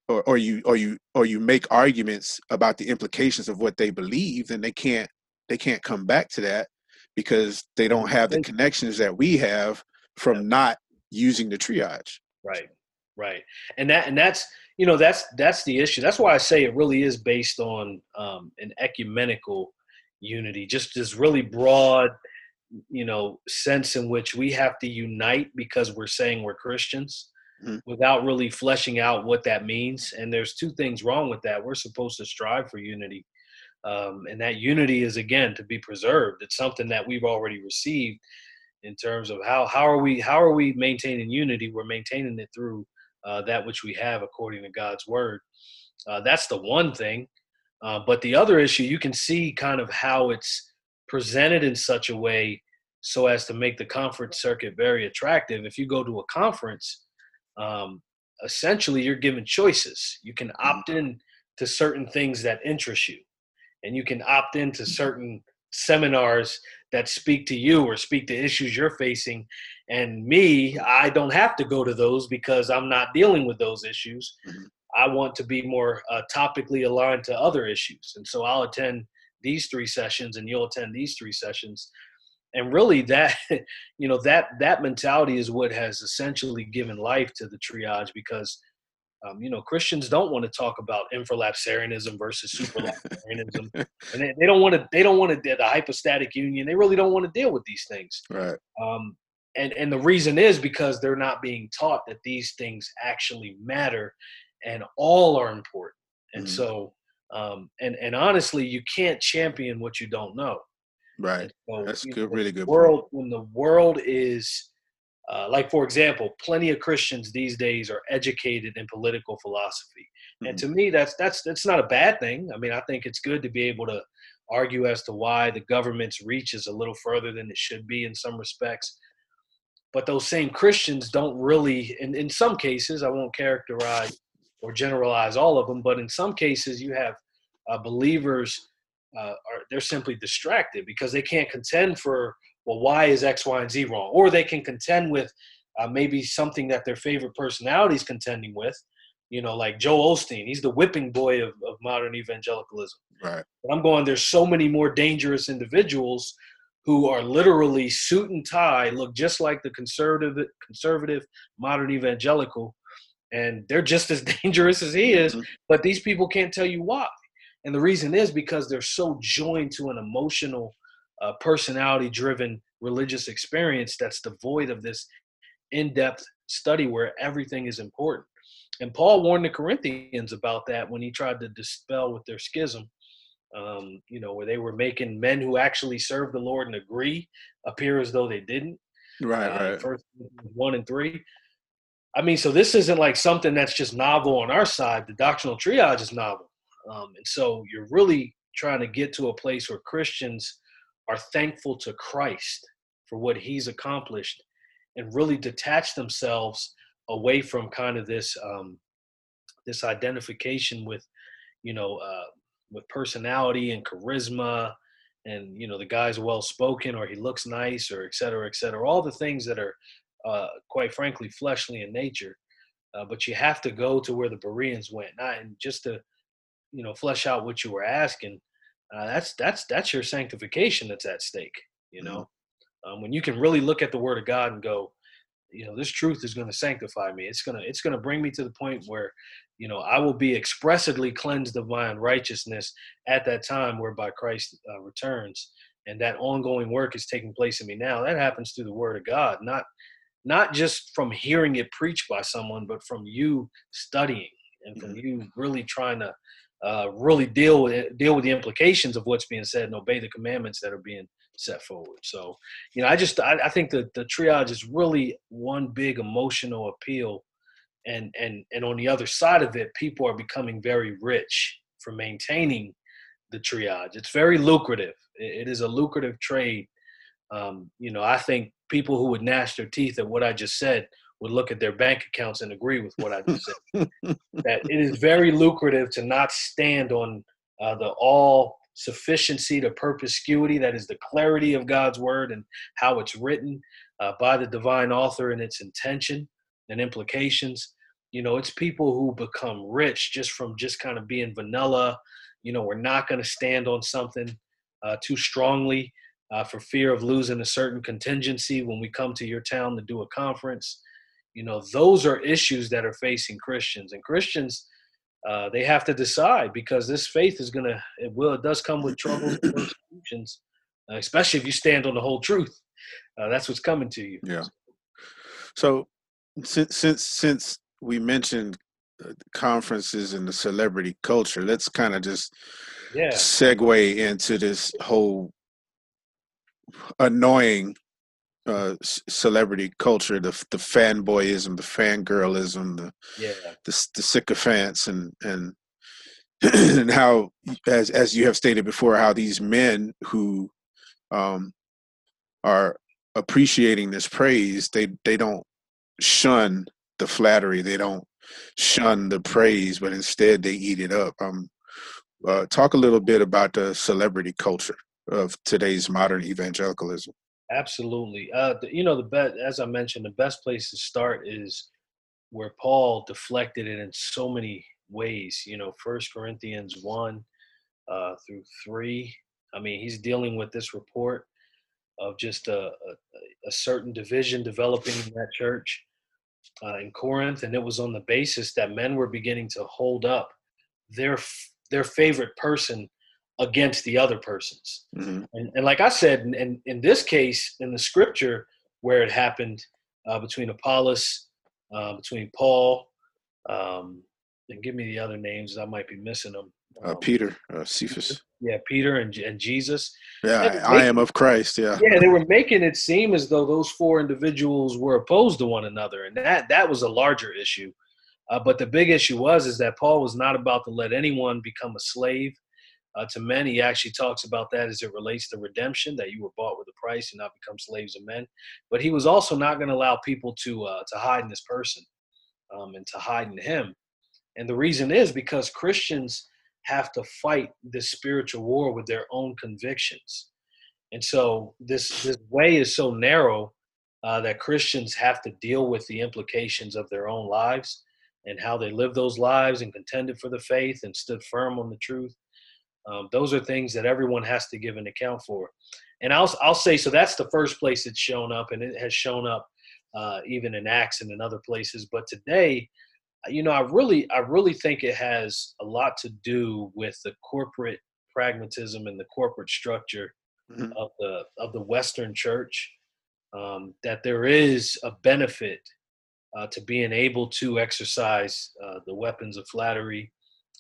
or, or you or you or you make arguments about the implications of what they believe, then they can't they can't come back to that because they don't have the connections that we have from not using the triage. Right, right, and that and that's you know that's that's the issue. That's why I say it really is based on um, an ecumenical unity, just this really broad, you know, sense in which we have to unite because we're saying we're Christians. Mm-hmm. Without really fleshing out what that means, and there's two things wrong with that. We're supposed to strive for unity, um, and that unity is again to be preserved. It's something that we've already received, in terms of how how are we how are we maintaining unity? We're maintaining it through uh, that which we have according to God's word. Uh, that's the one thing. Uh, but the other issue, you can see kind of how it's presented in such a way so as to make the conference circuit very attractive. If you go to a conference, um, essentially you're given choices. You can mm-hmm. opt in to certain things that interest you, and you can opt into mm-hmm. certain seminars that speak to you or speak to issues you're facing. And me, I don't have to go to those because I'm not dealing with those issues. Mm-hmm. I want to be more uh, topically aligned to other issues. And so I'll attend these three sessions and you'll attend these three sessions. And really that, [laughs] you know, that, that mentality is what has essentially given life to the triage because um, you know, Christians don't want to talk about infralapsarianism versus supralapsarianism, [laughs] and they, they, don't want to. They don't want to the hypostatic union. They really don't want to deal with these things. Right. Um, and and the reason is because they're not being taught that these things actually matter, and all are important. And mm so, um, and and honestly, you can't champion what you don't know. Right. So, That's good. Know, really good. World point. when the world is uh, like, for example, plenty of Christians these days are educated in political philosophy, mm-hmm. and to me, that's that's that's not a bad thing. I mean, I think it's good to be able to argue as to why the government's reach is a little further than it should be in some respects. But those same Christians don't really, in, in some cases, I won't characterize or generalize all of them, but in some cases, you have uh, believers uh, are they're simply distracted because they can't contend for well, why is X, Y, and Z wrong? Or they can contend with uh, maybe something that their favorite personality is contending with. You know, like Joel Osteen, he's the whipping boy of, of modern evangelicalism. Right. But I'm going, there's so many more dangerous individuals who are literally suit and tie, look just like the conservative, conservative modern evangelical, and they're just as [laughs] dangerous as he is. Mm-hmm. But these people can't tell you why. And the reason is because they're so joined to an emotional uh, personality driven religious experience that's devoid of this in depth study where everything is important. And Paul warned the Corinthians about that when he tried to dispel with their schism, um, you know, where they were making men who actually serve the Lord and agree appear as though they didn't. Right, uh, right. First one and three. I mean, so this isn't like something that's just novel on our side. The doctrinal triage is novel. Um, and so you're really trying to get to a place where Christians are thankful to Christ for what he's accomplished and really detach themselves away from kind of this um, this identification with you know uh, with personality and charisma and you know the guy's well spoken or he looks nice or et cetera et cetera all the things that are uh, quite frankly fleshly in nature. Uh, but you have to go to where the bereans went not and just to you know flesh out what you were asking uh, that's that's that's your sanctification that's at stake you mm-hmm. know um, when you can really look at the word of god and go you know this truth is going to sanctify me it's going to it's going to bring me to the point where you know i will be expressly cleansed of my unrighteousness at that time whereby christ uh, returns and that ongoing work is taking place in me now that happens through the word of god not not just from hearing it preached by someone but from you studying and from mm-hmm. you really trying to uh, really deal with it, deal with the implications of what's being said and obey the commandments that are being set forward. So, you know, I just I, I think that the triage is really one big emotional appeal, and and and on the other side of it, people are becoming very rich for maintaining the triage. It's very lucrative. it, it is a lucrative trade. Um, you know, I think people who would gnash their teeth at what I just said would look at their bank accounts and agree with what I just said. that it is very lucrative to not stand on uh, the all sufficiency the perspicuity, that is the clarity of God's word and how it's written uh, by the divine author and its intention and implications. You know, it's people who become rich just from just kind of being vanilla. You know, we're not going to stand on something uh, too strongly uh, for fear of losing a certain contingency when we come to your town to do a conference. You know, those are issues that are facing Christians, and Christians uh, they have to decide because this faith is gonna it will it does come with troubles and persecutions, uh, especially if you stand on the whole truth. Uh, that's what's coming to you. Yeah. So since since since we mentioned conferences and the celebrity culture, let's kind of just yeah. segue into this whole annoying uh, celebrity culture, the the fanboyism, the fangirlism, the yeah. the, the sycophants, and and [clears throat] and how, as as you have stated before, how these men who um, are appreciating this praise, they they don't shun the flattery, they don't shun the praise, but instead they eat it up. Um, uh, talk a little bit about the celebrity culture of today's modern evangelicalism. Absolutely. Uh, the, you know, the best, as I mentioned, the best place to start is where Paul deflected it in so many ways. You know, First Corinthians one uh, through three. I mean, he's dealing with this report of just a, a, a certain division developing in that church uh, in Corinth, and it was on the basis that men were beginning to hold up their their favorite person against the other persons. Mm-hmm. And, and, like I said, in, in, in, this case, in the scripture where it happened uh, between Apollos, uh, between Paul, um, and give me the other names, I might be missing them. Uh, um, uh, Peter, Cephas. Yeah, Peter and, and Jesus. Yeah, making, I am of Christ. Yeah. Yeah, they were making it seem as though those four individuals were opposed to one another, and that that was a larger issue. Uh, but the big issue was is that Paul was not about to let anyone become a slave uh, to men. He actually talks about that as it relates to redemption, that you were bought with a price and not become slaves of men. But he was also not going to allow people to uh, to hide in this person um, and to hide in him. And the reason is because Christians have to fight this spiritual war with their own convictions. And so this this way is so narrow uh, that Christians have to deal with the implications of their own lives and how they live those lives and contended for the faith and stood firm on the truth um, those are things that everyone has to give an account for. And I'll, I'll say, so that's the first place it's shown up, and it has shown up uh, even in Acts and in other places. But today, you know, I really, I really think it has a lot to do with the corporate pragmatism and the corporate structure mm-hmm. of the of the Western Church. Um, that there is a benefit uh, to being able to exercise uh, the weapons of flattery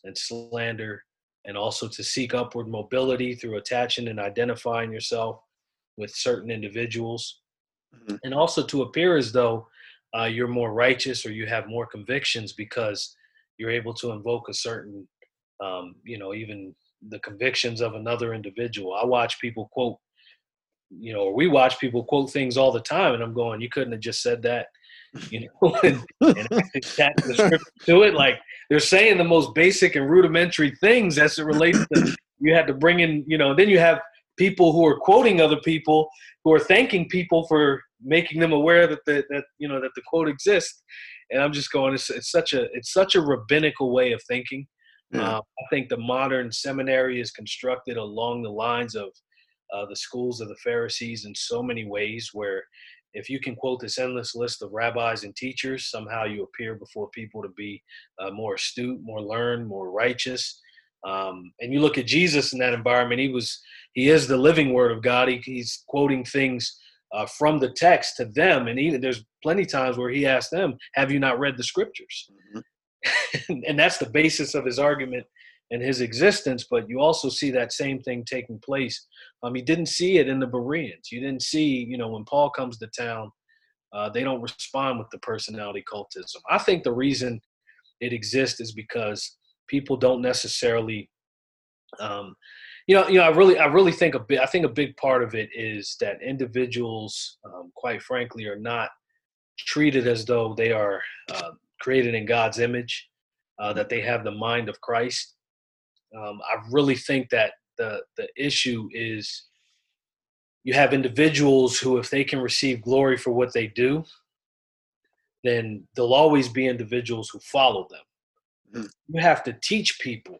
and slander and also to seek upward mobility through attaching and identifying yourself with certain individuals, mm-hmm. and also to appear as though uh, you're more righteous or you have more convictions because you're able to invoke a certain, um, you know, even the convictions of another individual. I watch people quote you know, or we watch people quote things all the time, and I'm going, you couldn't have just said that, you know, [laughs] and, and attach the script to it. Like they're saying the most basic and rudimentary things as it relates to. You had to bring in, you know, then you have people who are quoting other people who are thanking people for making them aware that the, that you know that the quote exists. And I'm just going, it's, it's such a it's such a rabbinical way of thinking. Yeah. Uh, I think the modern seminary is constructed along the lines of uh, the schools of the Pharisees in so many ways, where if you can quote this endless list of rabbis and teachers, somehow you appear before people to be uh, more astute, more learned, more righteous. Um, and you look at Jesus in that environment; he was, he is the living Word of God. He, he's quoting things uh, from the text to them, and even there's plenty times where he asked them, "Have you not read the Scriptures?" Mm-hmm. [laughs] and that's the basis of his argument and his existence. But you also see that same thing taking place. Um, you didn't see it in the Bereans. You didn't see, you know, when Paul comes to town, uh, they don't respond with the personality cultism. I think the reason it exists is because people don't necessarily um, you know you know i really i really think a bit i think a big part of it is that individuals um, quite frankly are not treated as though they are uh, created in god's image uh, that they have the mind of christ um, i really think that the the issue is you have individuals who if they can receive glory for what they do then there'll always be individuals who follow them Mm. you have to teach people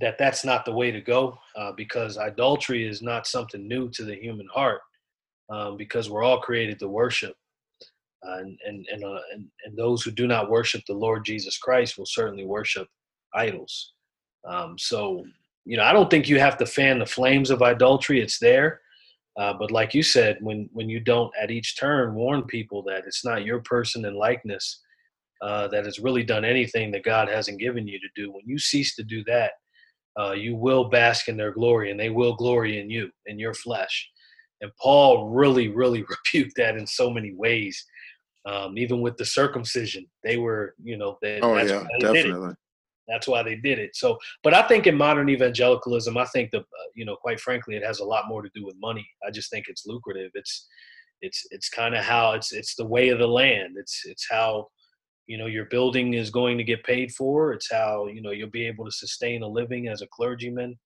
that that's not the way to go uh, because idolatry is not something new to the human heart um, because we're all created to worship uh, and and and, uh, and, and those who do not worship the Lord Jesus Christ will certainly worship idols. Um, so you know I don't think you have to fan the flames of idolatry; it's there. Uh, but like you said, when when you don't at each turn warn people that it's not your person and likeness, uh, that has really done anything that God hasn't given you to do. When you cease to do that, uh, you will bask in their glory and they will glory in you, in your flesh. And Paul really, really [laughs] rebuked that in so many ways. Um, even with the circumcision, they were, you know, they, oh yeah, definitely. That's why they did it. So, but I think in modern evangelicalism, I think the, uh, you know, quite frankly, it has a lot more to do with money. I just think it's lucrative. It's, it's, it's kind of how it's, it's the way of the land. It's, it's how you know your building is going to get paid for it's how you know you'll be able to sustain a living as a clergyman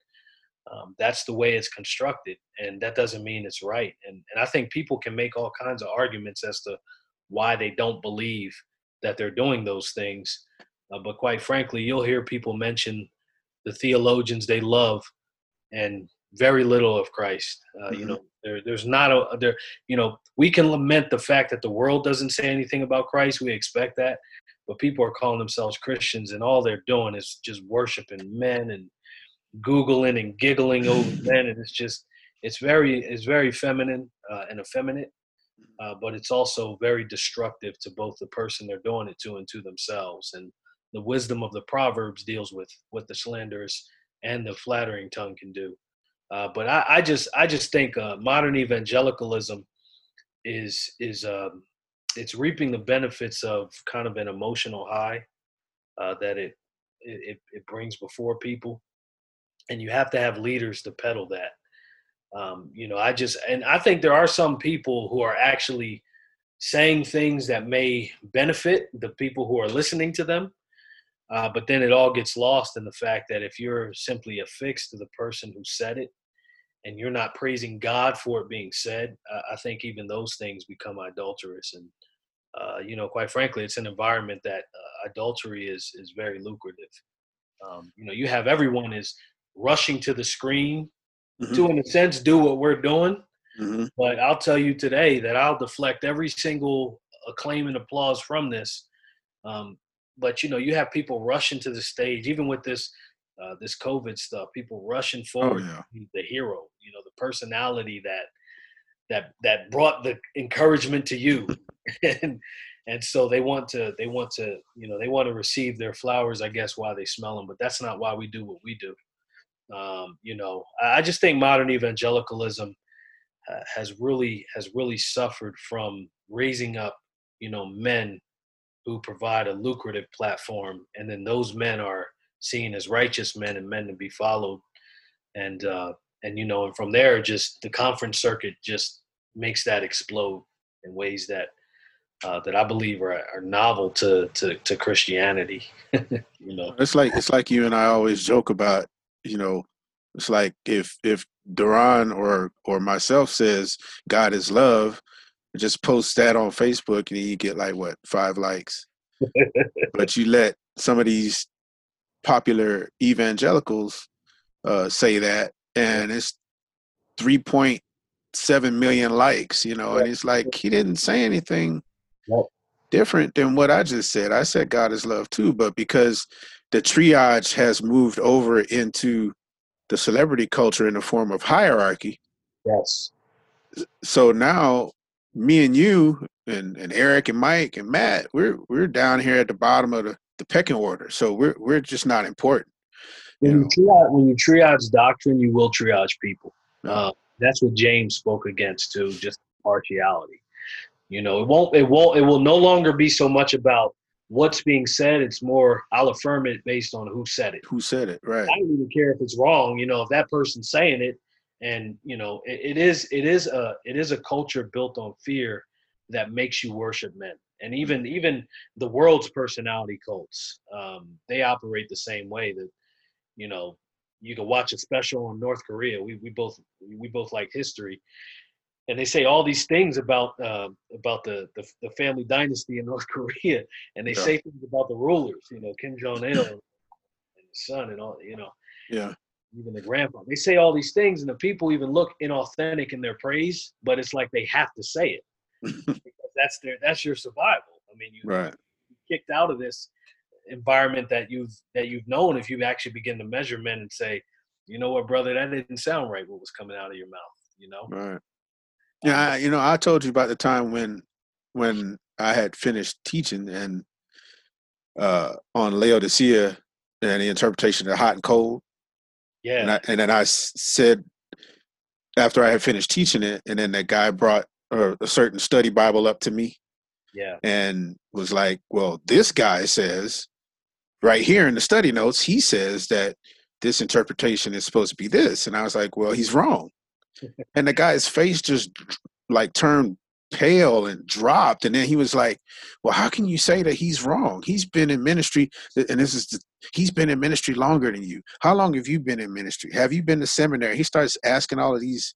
um, that's the way it's constructed and that doesn't mean it's right and, and i think people can make all kinds of arguments as to why they don't believe that they're doing those things uh, but quite frankly you'll hear people mention the theologians they love and very little of christ. Uh, mm-hmm. you know there, there's not a there you know we can lament the fact that the world doesn't say anything about christ. We expect that. But people are calling themselves Christians, and all they're doing is just worshiping men and googling and giggling over [laughs] men, and it's just it's very it's very feminine uh, and effeminate, uh, but it's also very destructive to both the person they're doing it to and to themselves. And the wisdom of the proverbs deals with what the slanderous and the flattering tongue can do. Uh, but I, I, just I just think uh, modern evangelicalism is is um, it's reaping the benefits of kind of an emotional high uh, that it, it it brings before people, and you have to have leaders to peddle that. Um, you know, I just and I think there are some people who are actually saying things that may benefit the people who are listening to them, uh, but then it all gets lost in the fact that if you're simply affixed to the person who said it, and you're not praising God for it being said, uh, I think even those things become adulterous. And uh, you know, quite frankly, it's an environment that uh, adultery is is very lucrative. Um, you know, you have everyone is rushing to the screen mm-hmm. to, in a sense, do what we're doing. Mm-hmm. But I'll tell you today that I'll deflect every single acclaim and applause from this. Um, but you know, you have people rushing to the stage, even with this uh, this COVID stuff. People rushing oh, forward, oh, yeah. the hero. You know, the personality that that that brought the encouragement to you [laughs] and and so they want to they want to you know they want to receive their flowers i guess while they smell them but that's not why we do what we do um, you know i just think modern evangelicalism uh, has really has really suffered from raising up you know men who provide a lucrative platform and then those men are seen as righteous men and men to be followed and uh, and you know, and from there, just the conference circuit just makes that explode in ways that uh, that I believe are, are novel to to, to Christianity. [laughs] you know, it's like it's like you and I always joke about. You know, it's like if if Duran or or myself says God is love, just post that on Facebook and you get like what five likes. [laughs] but you let some of these popular evangelicals uh, say that, and it's three point seven million likes. You know, and it's like he didn't say anything different than what I just said. I said God is love too, but because the triage has moved over into the celebrity culture in the form of hierarchy. Yes. So now me and you and, and Eric and Mike and Matt, we're we're down here at the bottom of the, the pecking order. So we're we're just not important. When you, you triage, when you triage doctrine, you will triage people. Uh, that's what James spoke against too, just partiality. You know, it won't it won't it will no longer be so much about what's being said. It's more I'll affirm it based on who said it. Who said it, right. I don't even care if it's wrong. You know, if that person's saying it, and you know it, it is it is a it is a culture built on fear that makes you worship men. And even even the world's personality cults um, they operate the same way that you know you can watch a special on north korea. We, we both we both like history. And they say all these things about uh, about the, the, the family dynasty in [laughs] north korea. And they yeah. say things about the rulers you know kim jong-il and his son and all you know. Yeah even the grandpa. They say all these things, and the people even look inauthentic in their praise, but it's like they have to say it [laughs] because that's their that's your survival. I mean, you right. kicked out of this environment that you've that you've known. If you actually begin to measure men and say, you know what, brother, that didn't sound right. What was coming out of your mouth? You know. Right. Yeah, I, you know, I told you about the time when when I had finished teaching and uh, on Laodicea and the interpretation of hot and cold yeah. And, I, and then I said, after I had finished teaching it, and then that guy brought a, a certain study Bible up to me. Yeah. And was like, well, this guy says, right here in the study notes, he says that this interpretation is supposed to be this. And I was like, well, he's wrong. [laughs] and the guy's face just like turned pale and dropped. And then he was like, Well, how can you say that he's wrong? He's been in ministry, and this is the, he's been in ministry longer than you. How long have you been in ministry? Have you been to seminary? He starts asking all of these,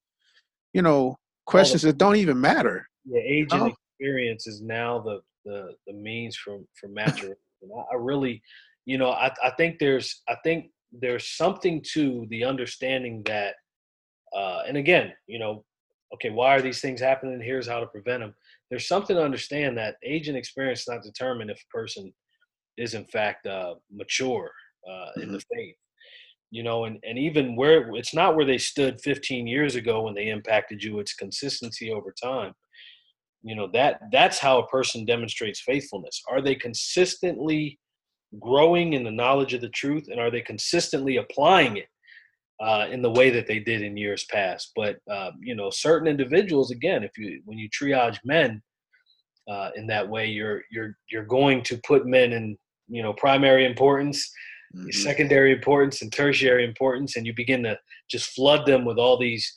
you know, questions the, that don't even matter. Yeah, age and experience is now the the the means for for maturation. I, I really, you know, I I think there's I think there's something to the understanding that uh, and again, you know, okay, why are these things happening? Here's how to prevent them. There's something to understand that age and experience not determine if a person is in fact uh, mature uh, mm-hmm. in the mm-hmm. faith. You know, and, and even where it's not where they stood 15 years ago when they impacted you, it's consistency over time. You know, that that's how a person demonstrates faithfulness. Are they consistently growing in the knowledge of the truth and are they consistently applying it uh, in the way that they did in years past. But uh, you know, certain individuals, again, if you when you triage men uh, in that way, you're you're you're going to put men in you know primary importance, mm-hmm. secondary importance, and tertiary importance, and you begin to just flood them with all these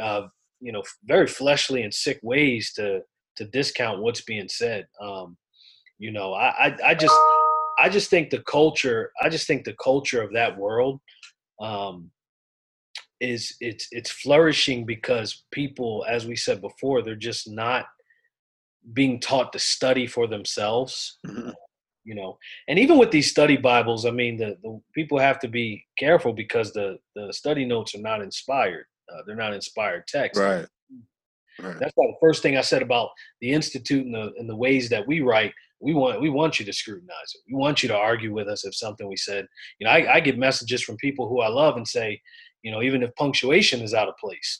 uh, you know very fleshly and sick ways to to discount what's being said. Um, you know, I, I I just I just think the culture I just think the culture of that world um, is it's it's flourishing because people as we said before they're just not being taught to study for themselves mm-hmm. you know? And even with these study bibles i mean the, the people have to be careful because the the study notes are not inspired uh, they're not inspired text right. right. That's why the first thing i said about the institute and the and the ways that we write we want we want you to scrutinize it. We want you to argue with us if something we said. You know i, I get messages from people who i love and say you know, even if punctuation is out of place.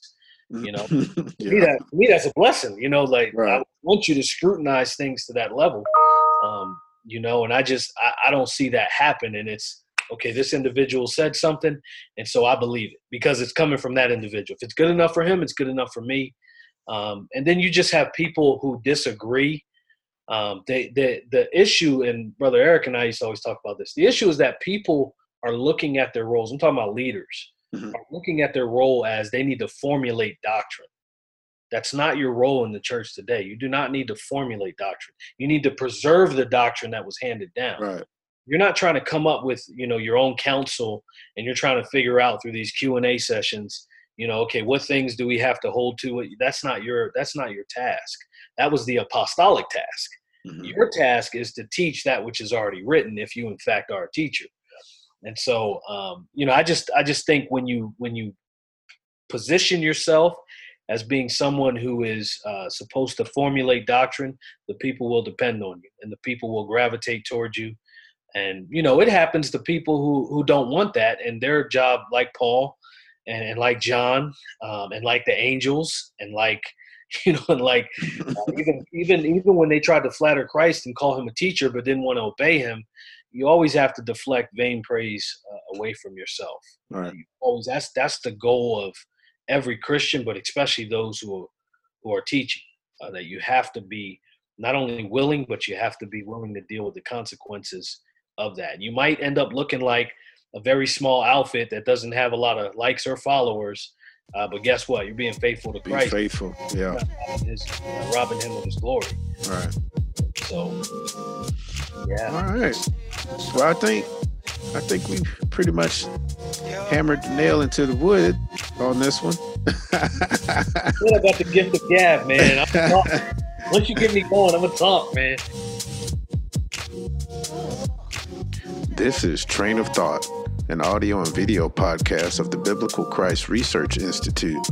You know, yeah. [laughs] to, me that, to me that's a blessing. You know, like right. I want you to scrutinize things to that level. Um, you know, and I just I, I don't see that happen. And it's okay. This individual said something, and so I believe it because it's coming from that individual. If it's good enough for him, it's good enough for me. Um, and then you just have people who disagree. Um, they, they, the issue, and Brother Eric and I used to always talk about this. The issue is that people are looking at their roles. I'm talking about leaders mm-hmm. are looking at their role as they need to formulate doctrine. That's not your role in the church today. You do not need to formulate doctrine. You need to preserve the doctrine that was handed down. Right. You're not trying to come up with, you know, your own counsel and you're trying to figure out through these Q&A sessions, you know, okay, what things do we have to hold to? That's not your that's not your task. That was the apostolic task. Mm-hmm. Your task is to teach that which is already written if you in fact are a teacher. And so um, you know, I just I just think when you when you position yourself as being someone who is uh, supposed to formulate doctrine, the people will depend on you and the people will gravitate towards you. And, you know, it happens to people who, who don't want that and their job, like Paul and, and like John um, and like the angels and like, [laughs] you know, and like [laughs] uh, even, even, even when they tried to flatter Christ and call him a teacher, but didn't want to obey him, you always have to deflect vain praise uh, away from yourself. Right. You always, that's, that's the goal of, every Christian, but especially those who are, who are teaching. Uh, that you have to be not only willing, but you have to be willing to deal with the consequences of that. You might end up looking like a very small outfit that doesn't have a lot of likes or followers, uh, but guess what? You're being faithful to Christ. Be faithful, yeah. His, uh, robbing him of his glory. Right. So, yeah. All right. Well, I think I think we pretty much hammered the nail into the wood on this one. [laughs] what about the gift of gab, man? Once you get me going, I'm gonna talk, man. This is Train of Thought, an audio and video podcast of the Biblical Christ Research Institute.